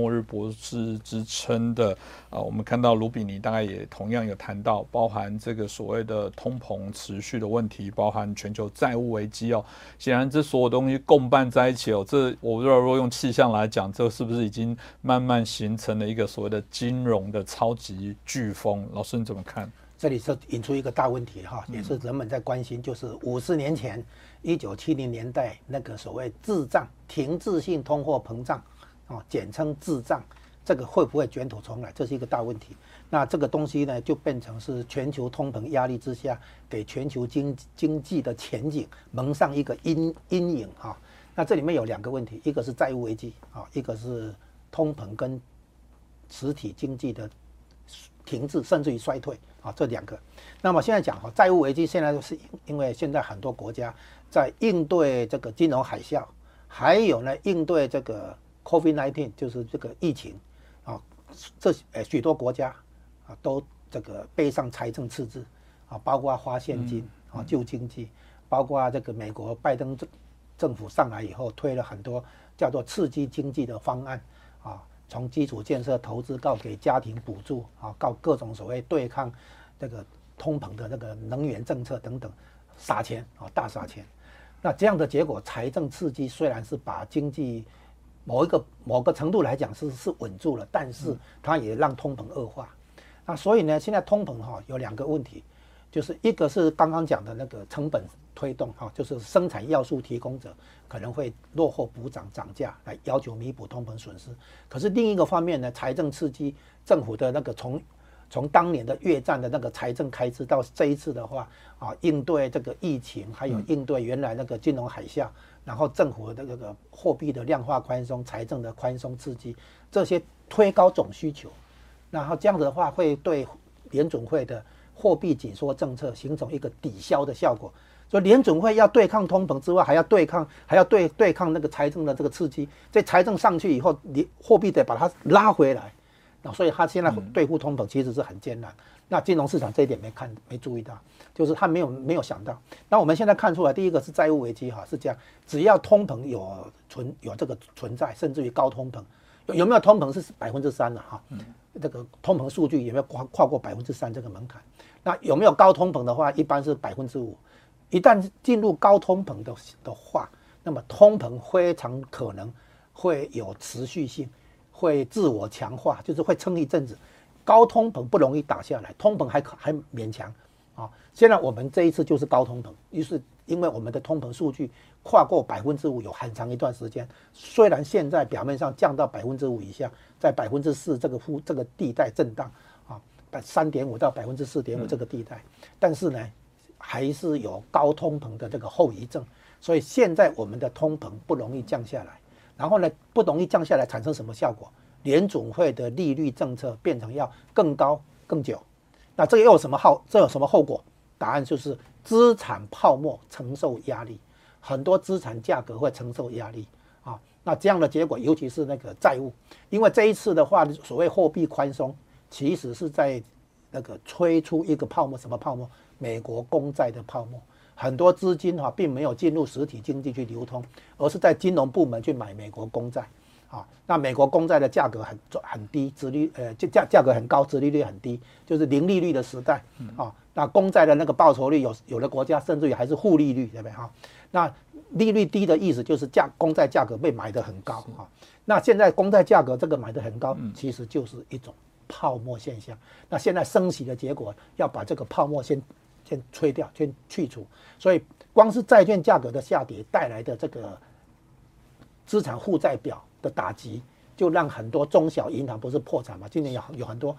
末日博士之称的啊，我们看到卢比尼大概也同样有谈到，包含这个所谓的通膨持续的问题，包含全球债务危机哦。显然这所有东西共伴在一起哦，这我不知道如果用气象来讲，这是不是已经慢慢形成了一个所谓的金融的超级飓风？老师你怎么看？这里是引出一个大问题哈，也是人们在关心，就是五十年前，一九七零年代那个所谓滞胀、停滞性通货膨胀，啊，简称智障，这个会不会卷土重来？这是一个大问题。那这个东西呢，就变成是全球通膨压力之下，给全球经经济的前景蒙上一个阴阴影哈。那这里面有两个问题，一个是债务危机啊，一个是通膨跟实体经济的停滞甚至于衰退。啊，这两个，那么现在讲哈，债务危机现在是因为现在很多国家在应对这个金融海啸，还有呢应对这个 COVID-19，就是这个疫情啊，这呃许多国家啊都这个背上财政赤字啊，包括花现金啊救经济，包括这个美国拜登政政府上来以后推了很多叫做刺激经济的方案啊。从基础建设投资到给家庭补助啊，到各种所谓对抗这个通膨的那个能源政策等等，撒钱啊，大撒钱。那这样的结果，财政刺激虽然是把经济某一个某个程度来讲是是稳住了，但是它也让通膨恶化。那所以呢，现在通膨哈有两个问题。就是一个是刚刚讲的那个成本推动哈，就是生产要素提供者可能会落后补涨涨价来要求弥补通膨损失。可是另一个方面呢，财政刺激政府的那个从从当年的越战的那个财政开支到这一次的话啊，应对这个疫情，还有应对原来那个金融海啸，然后政府的这个货币的量化宽松、财政的宽松刺激，这些推高总需求，然后这样子的话会对联准会的。货币紧缩政策形成一个抵消的效果，所以联准会要对抗通膨之外，还要对抗，还要对对抗那个财政的这个刺激。这财政上去以后，你货币得把它拉回来，那所以他现在对付通膨其实是很艰难。那金融市场这一点没看没注意到，就是他没有没有想到。那我们现在看出来，第一个是债务危机哈，是这样，只要通膨有存有这个存在，甚至于高通膨，有没有通膨是百分之三的哈？这个通膨数据有没有跨跨过百分之三这个门槛？那有没有高通膨的话，一般是百分之五。一旦进入高通膨的的话，那么通膨非常可能会有持续性，会自我强化，就是会撑一阵子。高通膨不容易打下来，通膨还可还勉强啊。现在我们这一次就是高通膨，于是因为我们的通膨数据跨过百分之五有很长一段时间，虽然现在表面上降到百分之五以下，在百分之四这个负这个地带震荡啊。百三点五到百分之四点五这个地带，但是呢，还是有高通膨的这个后遗症，所以现在我们的通膨不容易降下来，然后呢，不容易降下来产生什么效果？联总会的利率政策变成要更高更久，那这个又有什么后？这有什么后果？答案就是资产泡沫承受压力，很多资产价格会承受压力啊。那这样的结果，尤其是那个债务，因为这一次的话，所谓货币宽松。其实是在那个吹出一个泡沫，什么泡沫？美国公债的泡沫，很多资金哈并没有进入实体经济去流通，而是在金融部门去买美国公债，啊，那美国公债的价格很很低，殖率呃就价价格很高，殖利率很低，就是零利率的时代，啊，那公债的那个报酬率有有的国家甚至于还是负利率，对不对哈？那利率低的意思就是价公债价格被买得很高啊，那现在公债价格这个买得很高，其实就是一种。泡沫现象，那现在升息的结果要把这个泡沫先先吹掉，先去除。所以光是债券价格的下跌带来的这个资产负债表的打击，就让很多中小银行不是破产嘛？今年有有很多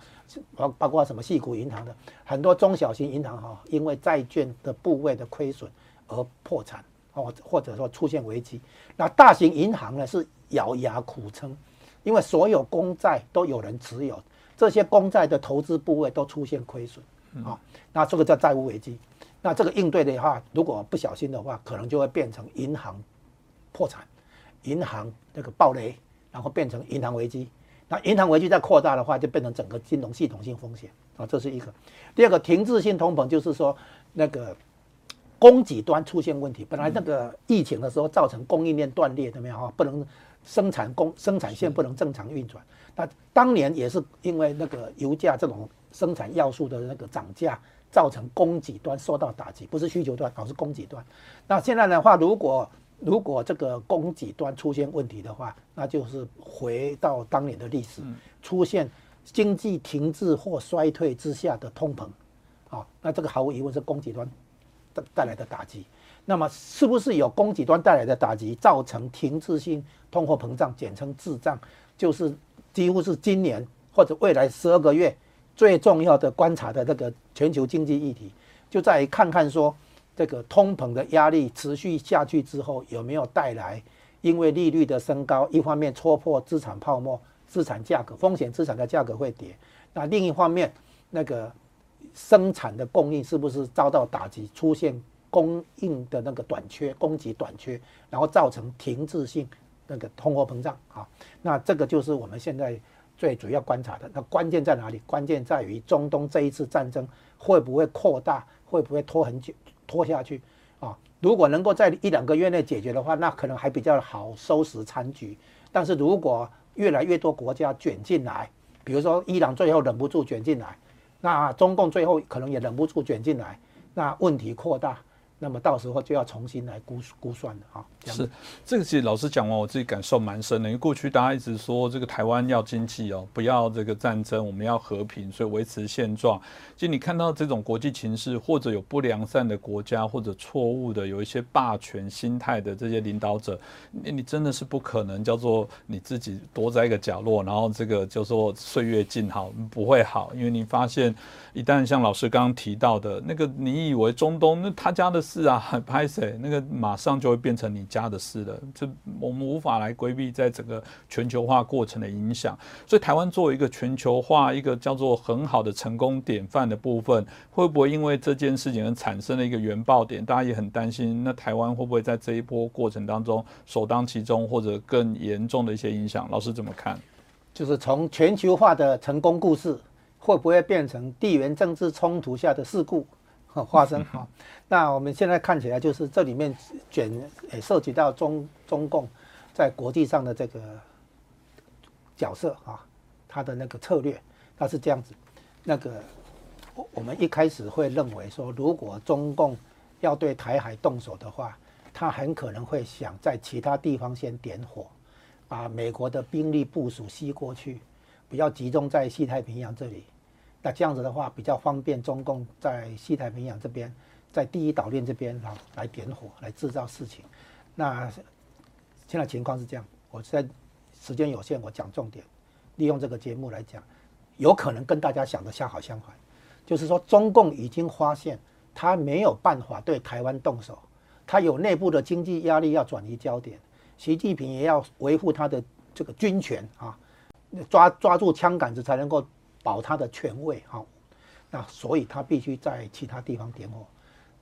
包包括什么细股银行的很多中小型银行哈，因为债券的部位的亏损而破产，或或者说出现危机。那大型银行呢是咬牙苦撑，因为所有公债都有人持有。这些公债的投资部位都出现亏损啊，那这个叫债务危机。那这个应对的话，如果不小心的话，可能就会变成银行破产、银行那个暴雷，然后变成银行危机。那银行危机再扩大的话，就变成整个金融系统性风险啊，这是一个。第二个停滞性通膨就是说，那个供给端出现问题，本来那个疫情的时候造成供应链断裂，怎么样啊？不能生产供生产线不能正常运转。那当年也是因为那个油价这种生产要素的那个涨价，造成供给端受到打击，不是需求端，而是供给端。那现在的话，如果如果这个供给端出现问题的话，那就是回到当年的历史，出现经济停滞或衰退之下的通膨，啊，那这个毫无疑问是供给端带带来的打击。那么是不是有供给端带来的打击，造成停滞性通货膨胀，简称滞胀，就是几乎是今年或者未来十二个月最重要的观察的这个全球经济议题，就在于看看说这个通膨的压力持续下去之后，有没有带来因为利率的升高，一方面戳破资产泡沫，资产价格风险资产的价格会跌，那另一方面那个生产的供应是不是遭到打击，出现？供应的那个短缺，供给短缺，然后造成停滞性那个通货膨胀啊，那这个就是我们现在最主要观察的。那关键在哪里？关键在于中东这一次战争会不会扩大，会不会拖很久，拖下去啊？如果能够在一两个月内解决的话，那可能还比较好收拾残局。但是如果越来越多国家卷进来，比如说伊朗最后忍不住卷进来，那中共最后可能也忍不住卷进来，那问题扩大。那么到时候就要重新来估估算了哈。是，这个其实老师讲完，我自己感受蛮深的。因为过去大家一直说这个台湾要经济哦，不要这个战争，我们要和平，所以维持现状。其实你看到这种国际情势，或者有不良善的国家，或者错误的有一些霸权心态的这些领导者，你你真的是不可能叫做你自己躲在一个角落，然后这个就说岁月静好不会好，因为你发现一旦像老师刚刚提到的那个，你以为中东那他家的。是啊，拍谁那个马上就会变成你家的事了，这我们无法来规避在整个全球化过程的影响。所以台湾作为一个全球化一个叫做很好的成功典范的部分，会不会因为这件事情而产生了一个原爆点？大家也很担心，那台湾会不会在这一波过程当中首当其冲，或者更严重的一些影响？老师怎么看？就是从全球化的成功故事，会不会变成地缘政治冲突下的事故？花生哈，那我们现在看起来就是这里面卷也涉及到中中共在国际上的这个角色啊，他的那个策略，他是这样子。那个我我们一开始会认为说，如果中共要对台海动手的话，他很可能会想在其他地方先点火，把美国的兵力部署吸过去，不要集中在西太平洋这里。那这样子的话，比较方便中共在西太平洋这边，在第一岛链这边啊来点火，来制造事情。那现在情况是这样，我在时间有限，我讲重点，利用这个节目来讲，有可能跟大家想的恰好相反，就是说中共已经发现他没有办法对台湾动手，他有内部的经济压力要转移焦点，习近平也要维护他的这个军权啊，抓抓住枪杆子才能够。保他的权位哈，那所以他必须在其他地方点火，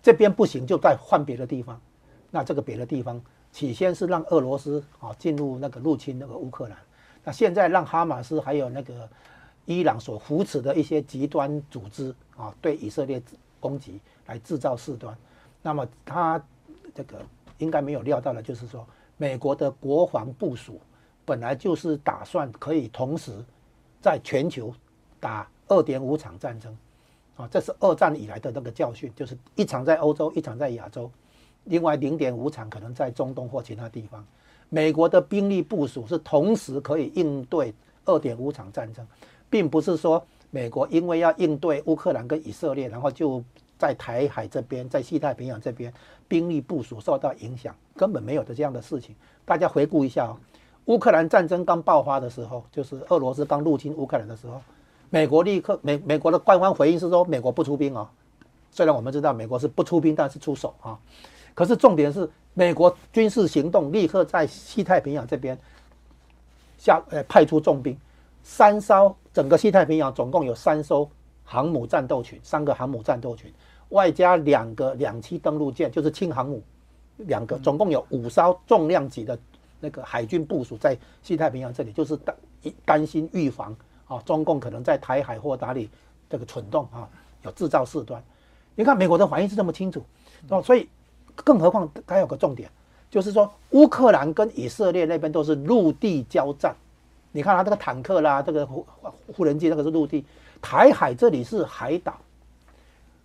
这边不行就再换别的地方。那这个别的地方，起先是让俄罗斯啊进入那个入侵那个乌克兰，那现在让哈马斯还有那个伊朗所扶持的一些极端组织啊对以色列攻击来制造事端。那么他这个应该没有料到的，就是说美国的国防部署本来就是打算可以同时在全球。打二点五场战争，啊，这是二战以来的那个教训，就是一场在欧洲，一场在亚洲，另外零点五场可能在中东或其他地方。美国的兵力部署是同时可以应对二点五场战争，并不是说美国因为要应对乌克兰跟以色列，然后就在台海这边，在西太平洋这边兵力部署受到影响，根本没有的这样的事情。大家回顾一下，乌克兰战争刚爆发的时候，就是俄罗斯刚入侵乌克兰的时候。美国立刻美美国的官方回应是说，美国不出兵啊。虽然我们知道美国是不出兵，但是出手啊。可是重点是，美国军事行动立刻在西太平洋这边下呃派出重兵，三艘整个西太平洋总共有三艘航母战斗群，三个航母战斗群，外加两个两栖登陆舰，就是轻航母两个，总共有五艘重量级的那个海军部署在西太平洋这里，就是担担心预防。啊，中共可能在台海或哪里这个蠢动啊，有制造事端。你看美国的反应是这么清楚，哦，所以更何况还有个重点，就是说乌克兰跟以色列那边都是陆地交战。你看他这个坦克啦，这个无无人机那个是陆地，台海这里是海岛。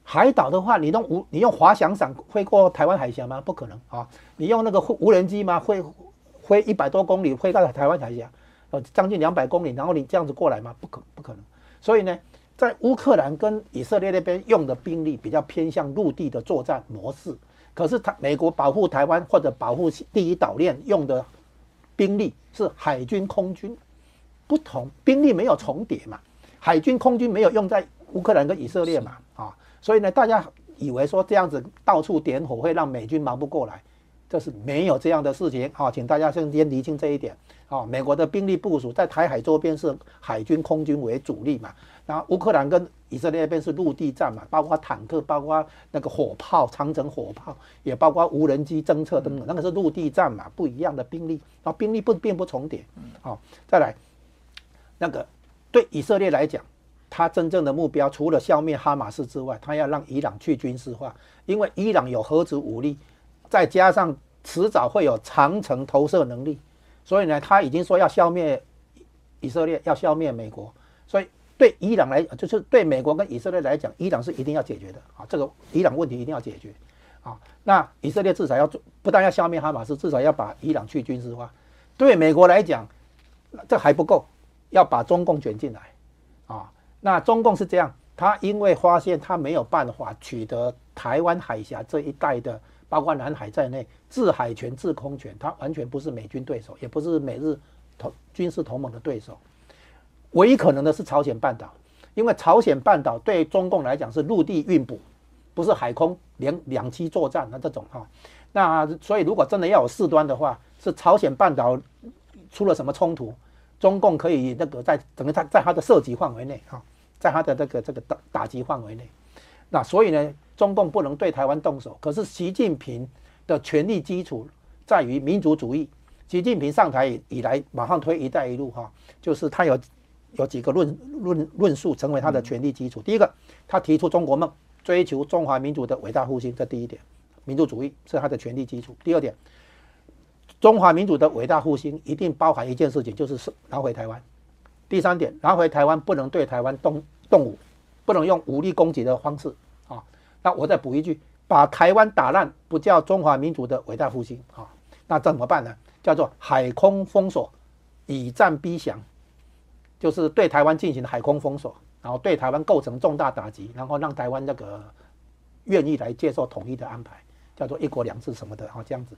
海岛的话，你用无你用滑翔伞飞过台湾海峡吗？不可能啊！你用那个无人机吗？飞飞一百多公里飞到台湾海峡，呃，将近两百公里，然后你这样子过来吗？不可不可能。所以呢，在乌克兰跟以色列那边用的兵力比较偏向陆地的作战模式，可是他美国保护台湾或者保护第一岛链用的兵力是海军空军，不同兵力没有重叠嘛？海军空军没有用在乌克兰跟以色列嘛？啊？所以呢，大家以为说这样子到处点火会让美军忙不过来，这是没有这样的事情啊，请大家先先厘清这一点啊。美国的兵力部署在台海周边是海军、空军为主力嘛，然后乌克兰跟以色列那边是陆地战嘛，包括坦克、包括那个火炮、长城火炮，也包括无人机侦测等等，那个是陆地战嘛，不一样的兵力，然后，兵力不并不重叠。好，再来，那个对以色列来讲。他真正的目标除了消灭哈马斯之外，他要让伊朗去军事化，因为伊朗有核子武力，再加上迟早会有长城投射能力，所以呢，他已经说要消灭以色列，要消灭美国，所以对伊朗来，就是对美国跟以色列来讲，伊朗是一定要解决的啊，这个伊朗问题一定要解决啊。那以色列至少要做，不但要消灭哈马斯，至少要把伊朗去军事化。对美国来讲，这还不够，要把中共卷进来啊。那中共是这样，他因为发现他没有办法取得台湾海峡这一带的，包括南海在内，制海权、制空权，它完全不是美军对手，也不是美日同军事同盟的对手。唯一可能的是朝鲜半岛，因为朝鲜半岛对中共来讲是陆地运补，不是海空两两栖作战的这种哈。那所以如果真的要有事端的话，是朝鲜半岛出了什么冲突，中共可以那个在整个在在它的涉及范围内哈。在它的这个这个打打击范围内，那所以呢，中共不能对台湾动手。可是习近平的权力基础在于民族主义。习近平上台以来，马上推“一带一路”哈，就是他有有几个论论论述成为他的权力基础。第一个，他提出中国梦，追求中华民族的伟大复兴，这第一点，民族主义是他的权力基础。第二点，中华民族的伟大复兴一定包含一件事情，就是是拿回台湾。第三点，拿回台湾不能对台湾动。动武不能用武力攻击的方式！那我再补一句，把台湾打烂不叫中华民族的伟大复兴啊！那怎么办呢？叫做海空封锁，以战逼降，就是对台湾进行海空封锁，然后对台湾构成重大打击，然后让台湾那个愿意来接受统一的安排，叫做一国两制什么的啊，这样子。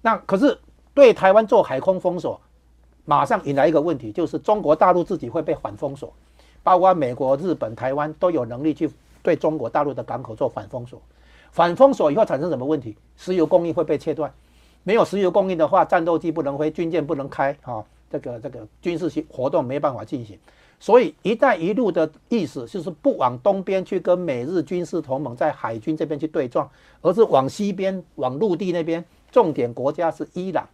那可是对台湾做海空封锁，马上引来一个问题，就是中国大陆自己会被反封锁。包括美国、日本、台湾都有能力去对中国大陆的港口做反封锁。反封锁以后产生什么问题？石油供应会被切断。没有石油供应的话，战斗机不能飞，军舰不能开，啊，这个这个军事性活动没办法进行。所以“一带一路”的意思就是不往东边去跟美日军事同盟在海军这边去对撞，而是往西边、往陆地那边。重点国家是伊朗，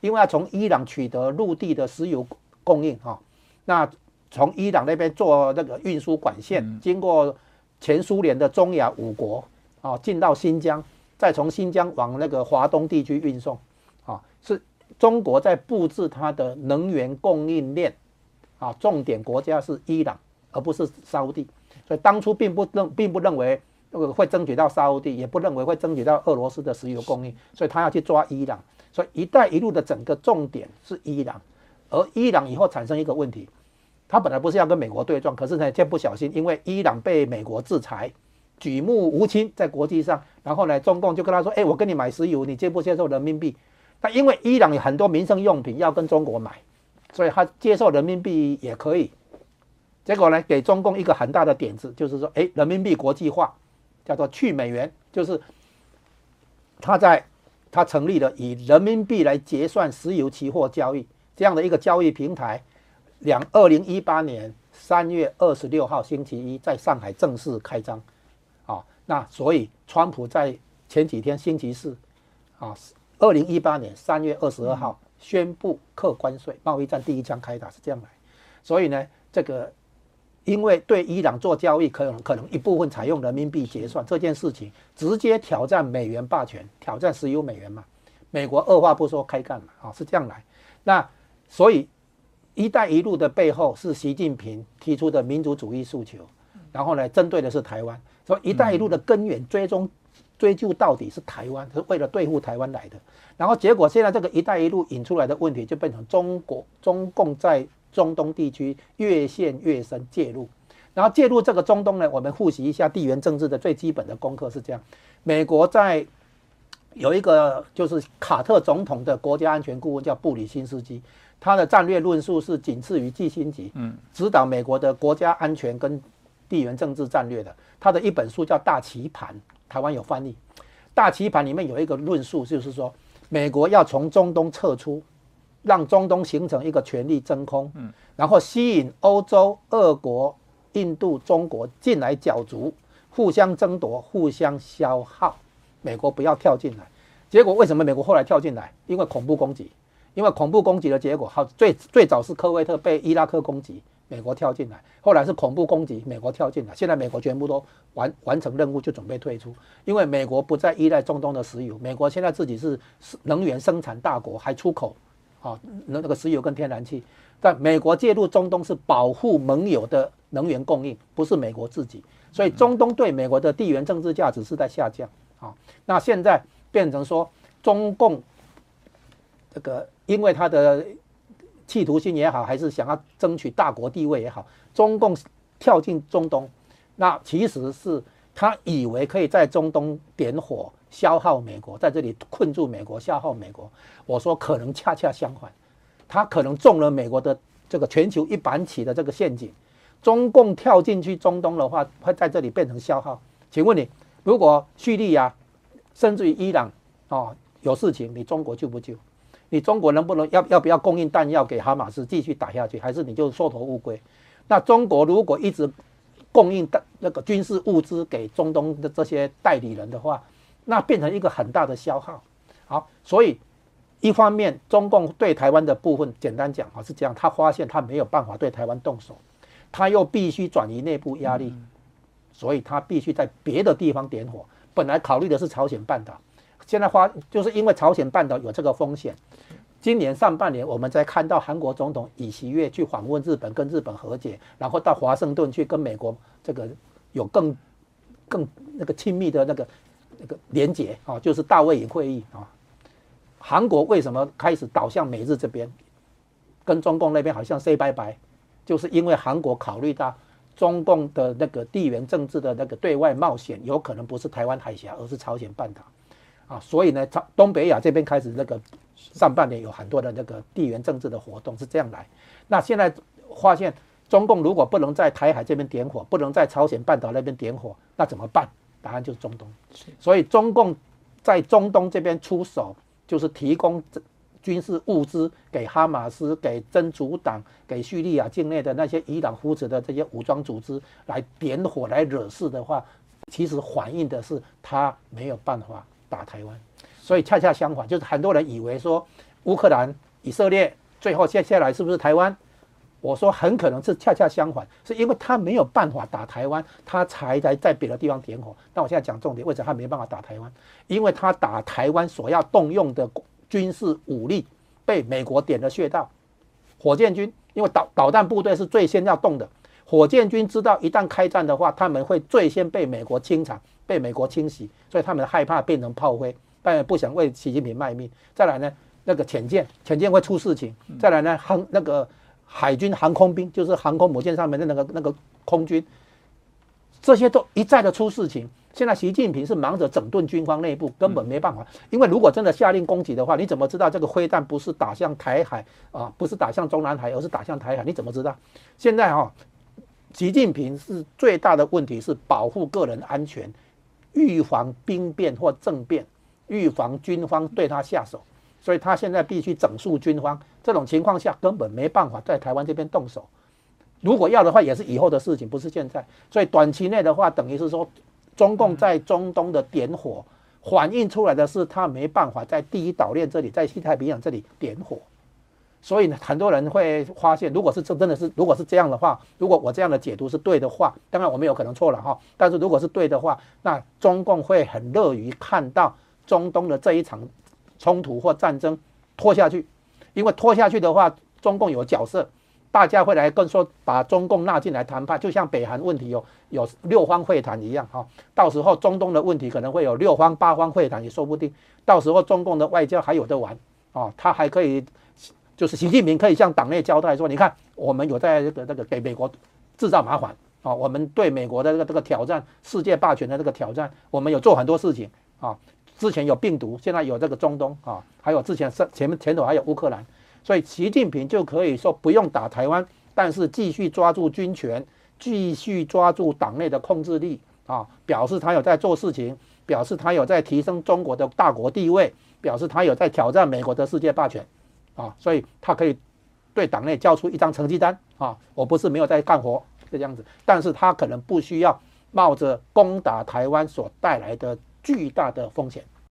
因为要从伊朗取得陆地的石油供应，哈，那。从伊朗那边做那个运输管线，经过前苏联的中亚五国啊，进到新疆，再从新疆往那个华东地区运送，啊，是中国在布置它的能源供应链，啊，重点国家是伊朗，而不是沙地，所以当初并不认，并不认为会争取到沙地，也不认为会争取到俄罗斯的石油供应，所以他要去抓伊朗，所以“一带一路”的整个重点是伊朗，而伊朗以后产生一个问题。他本来不是要跟美国对撞，可是呢，却不小心，因为伊朗被美国制裁，举目无亲，在国际上，然后呢，中共就跟他说：“哎，我跟你买石油，你接不接受人民币？”那因为伊朗有很多民生用品要跟中国买，所以他接受人民币也可以。结果呢，给中共一个很大的点子，就是说：“哎，人民币国际化，叫做去美元，就是他在他成立了以人民币来结算石油期货交易这样的一个交易平台。”两二零一八年三月二十六号星期一，在上海正式开张，啊，那所以川普在前几天星期四，啊，二零一八年三月二十二号宣布客关税，贸易战第一枪开打是这样来，所以呢，这个因为对伊朗做交易，可能可能一部分采用人民币结算这件事情，直接挑战美元霸权，挑战石油美元嘛，美国二话不说开干嘛啊？是这样来。那所以“一带一路”的背后是习近平提出的民族主义诉求，然后呢，针对的是台湾。所以“一带一路”的根源追踪追究到底是台湾，是为了对付台湾来的。然后结果现在这个“一带一路”引出来的问题，就变成中国中共在中东地区越陷越深介入。然后介入这个中东呢，我们复习一下地缘政治的最基本的功课是这样：美国在有一个就是卡特总统的国家安全顾问叫布里辛斯基，他的战略论述是仅次于基辛级，嗯，指导美国的国家安全跟地缘政治战略的。他的一本书叫《大棋盘》，台湾有翻译。《大棋盘》里面有一个论述，就是说美国要从中东撤出，让中东形成一个权力真空，嗯，然后吸引欧洲、俄国。印度、中国进来角逐，互相争夺，互相消耗。美国不要跳进来，结果为什么美国后来跳进来？因为恐怖攻击，因为恐怖攻击的结果，好最最早是科威特被伊拉克攻击，美国跳进来，后来是恐怖攻击，美国跳进来，现在美国全部都完完成任务就准备退出，因为美国不再依赖中东的石油，美国现在自己是能源生产大国，还出口啊那那个石油跟天然气。但美国介入中东是保护盟友的能源供应，不是美国自己，所以中东对美国的地缘政治价值是在下降啊。那现在变成说中共这个，因为他的企图心也好，还是想要争取大国地位也好，中共跳进中东，那其实是他以为可以在中东点火消耗美国，在这里困住美国，消耗美国。我说可能恰恰相反。他可能中了美国的这个全球一板起的这个陷阱，中共跳进去中东的话，会在这里变成消耗。请问你，如果叙利亚甚至于伊朗哦有事情，你中国救不救？你中国能不能要要不要供应弹药给哈马斯继续打下去，还是你就缩头乌龟？那中国如果一直供应的那个军事物资给中东的这些代理人的话，那变成一个很大的消耗。好，所以。一方面，中共对台湾的部分，简单讲啊是这样，他发现他没有办法对台湾动手，他又必须转移内部压力，所以他必须在别的地方点火。本来考虑的是朝鲜半岛，现在发就是因为朝鲜半岛有这个风险。今年上半年，我们在看到韩国总统尹锡悦去访问日本，跟日本和解，然后到华盛顿去跟美国这个有更更那个亲密的那个那个连结啊，就是大卫营会议啊。韩国为什么开始倒向美日这边，跟中共那边好像 say 拜拜，就是因为韩国考虑到中共的那个地缘政治的那个对外冒险，有可能不是台湾海峡，而是朝鲜半岛，啊，所以呢，朝东北亚这边开始那个上半年有很多的那个地缘政治的活动是这样来。那现在发现中共如果不能在台海这边点火，不能在朝鲜半岛那边点火，那怎么办？答案就是中东。所以中共在中东这边出手。就是提供军事物资给哈马斯、给真主党、给叙利亚境内的那些伊朗扶持的这些武装组织来点火、来惹事的话，其实反映的是他没有办法打台湾。所以恰恰相反，就是很多人以为说乌克兰、以色列最后接下来是不是台湾？我说很可能是恰恰相反，是因为他没有办法打台湾，他才在在别的地方点火。那我现在讲重点，为什么他没办法打台湾？因为他打台湾所要动用的军事武力被美国点了穴道。火箭军，因为导导弹部队是最先要动的，火箭军知道一旦开战的话，他们会最先被美国清场，被美国清洗，所以他们害怕变成炮灰，但也不想为习近平卖命。再来呢，那个潜舰，潜舰会出事情。再来呢，航那个。海军航空兵就是航空母舰上面的那个那个空军，这些都一再的出事情。现在习近平是忙着整顿军方内部，根本没办法。因为如果真的下令攻击的话，你怎么知道这个灰弹不是打向台海啊？不是打向中南海，而是打向台海？你怎么知道？现在哈，习近平是最大的问题是保护个人安全，预防兵变或政变，预防军方对他下手。所以他现在必须整肃军方，这种情况下根本没办法在台湾这边动手。如果要的话，也是以后的事情，不是现在。所以短期内的话，等于是说，中共在中东的点火，反映出来的是他没办法在第一岛链这里，在西太平洋这里点火。所以呢，很多人会发现，如果是这真的是，如果是这样的话，如果我这样的解读是对的话，当然我们有可能错了哈。但是如果是对的话，那中共会很乐于看到中东的这一场。冲突或战争拖下去，因为拖下去的话，中共有角色，大家会来更说把中共纳进来谈判，就像北韩问题有有六方会谈一样哈。到时候中东的问题可能会有六方八方会谈也说不定，到时候中共的外交还有的玩啊，他还可以就是习近平可以向党内交代说，你看我们有在这个这个给美国制造麻烦啊，我们对美国的这个这个挑战世界霸权的这个挑战，我们有做很多事情啊。之前有病毒，现在有这个中东啊，还有之前是前面前头还有乌克兰，所以习近平就可以说不用打台湾，但是继续抓住军权，继续抓住党内的控制力啊，表示他有在做事情，表示他有在提升中国的大国地位，表示他有在挑战美国的世界霸权啊，所以他可以对党内交出一张成绩单啊，我不是没有在干活这样子，但是他可能不需要冒着攻打台湾所带来的。巨大的风险。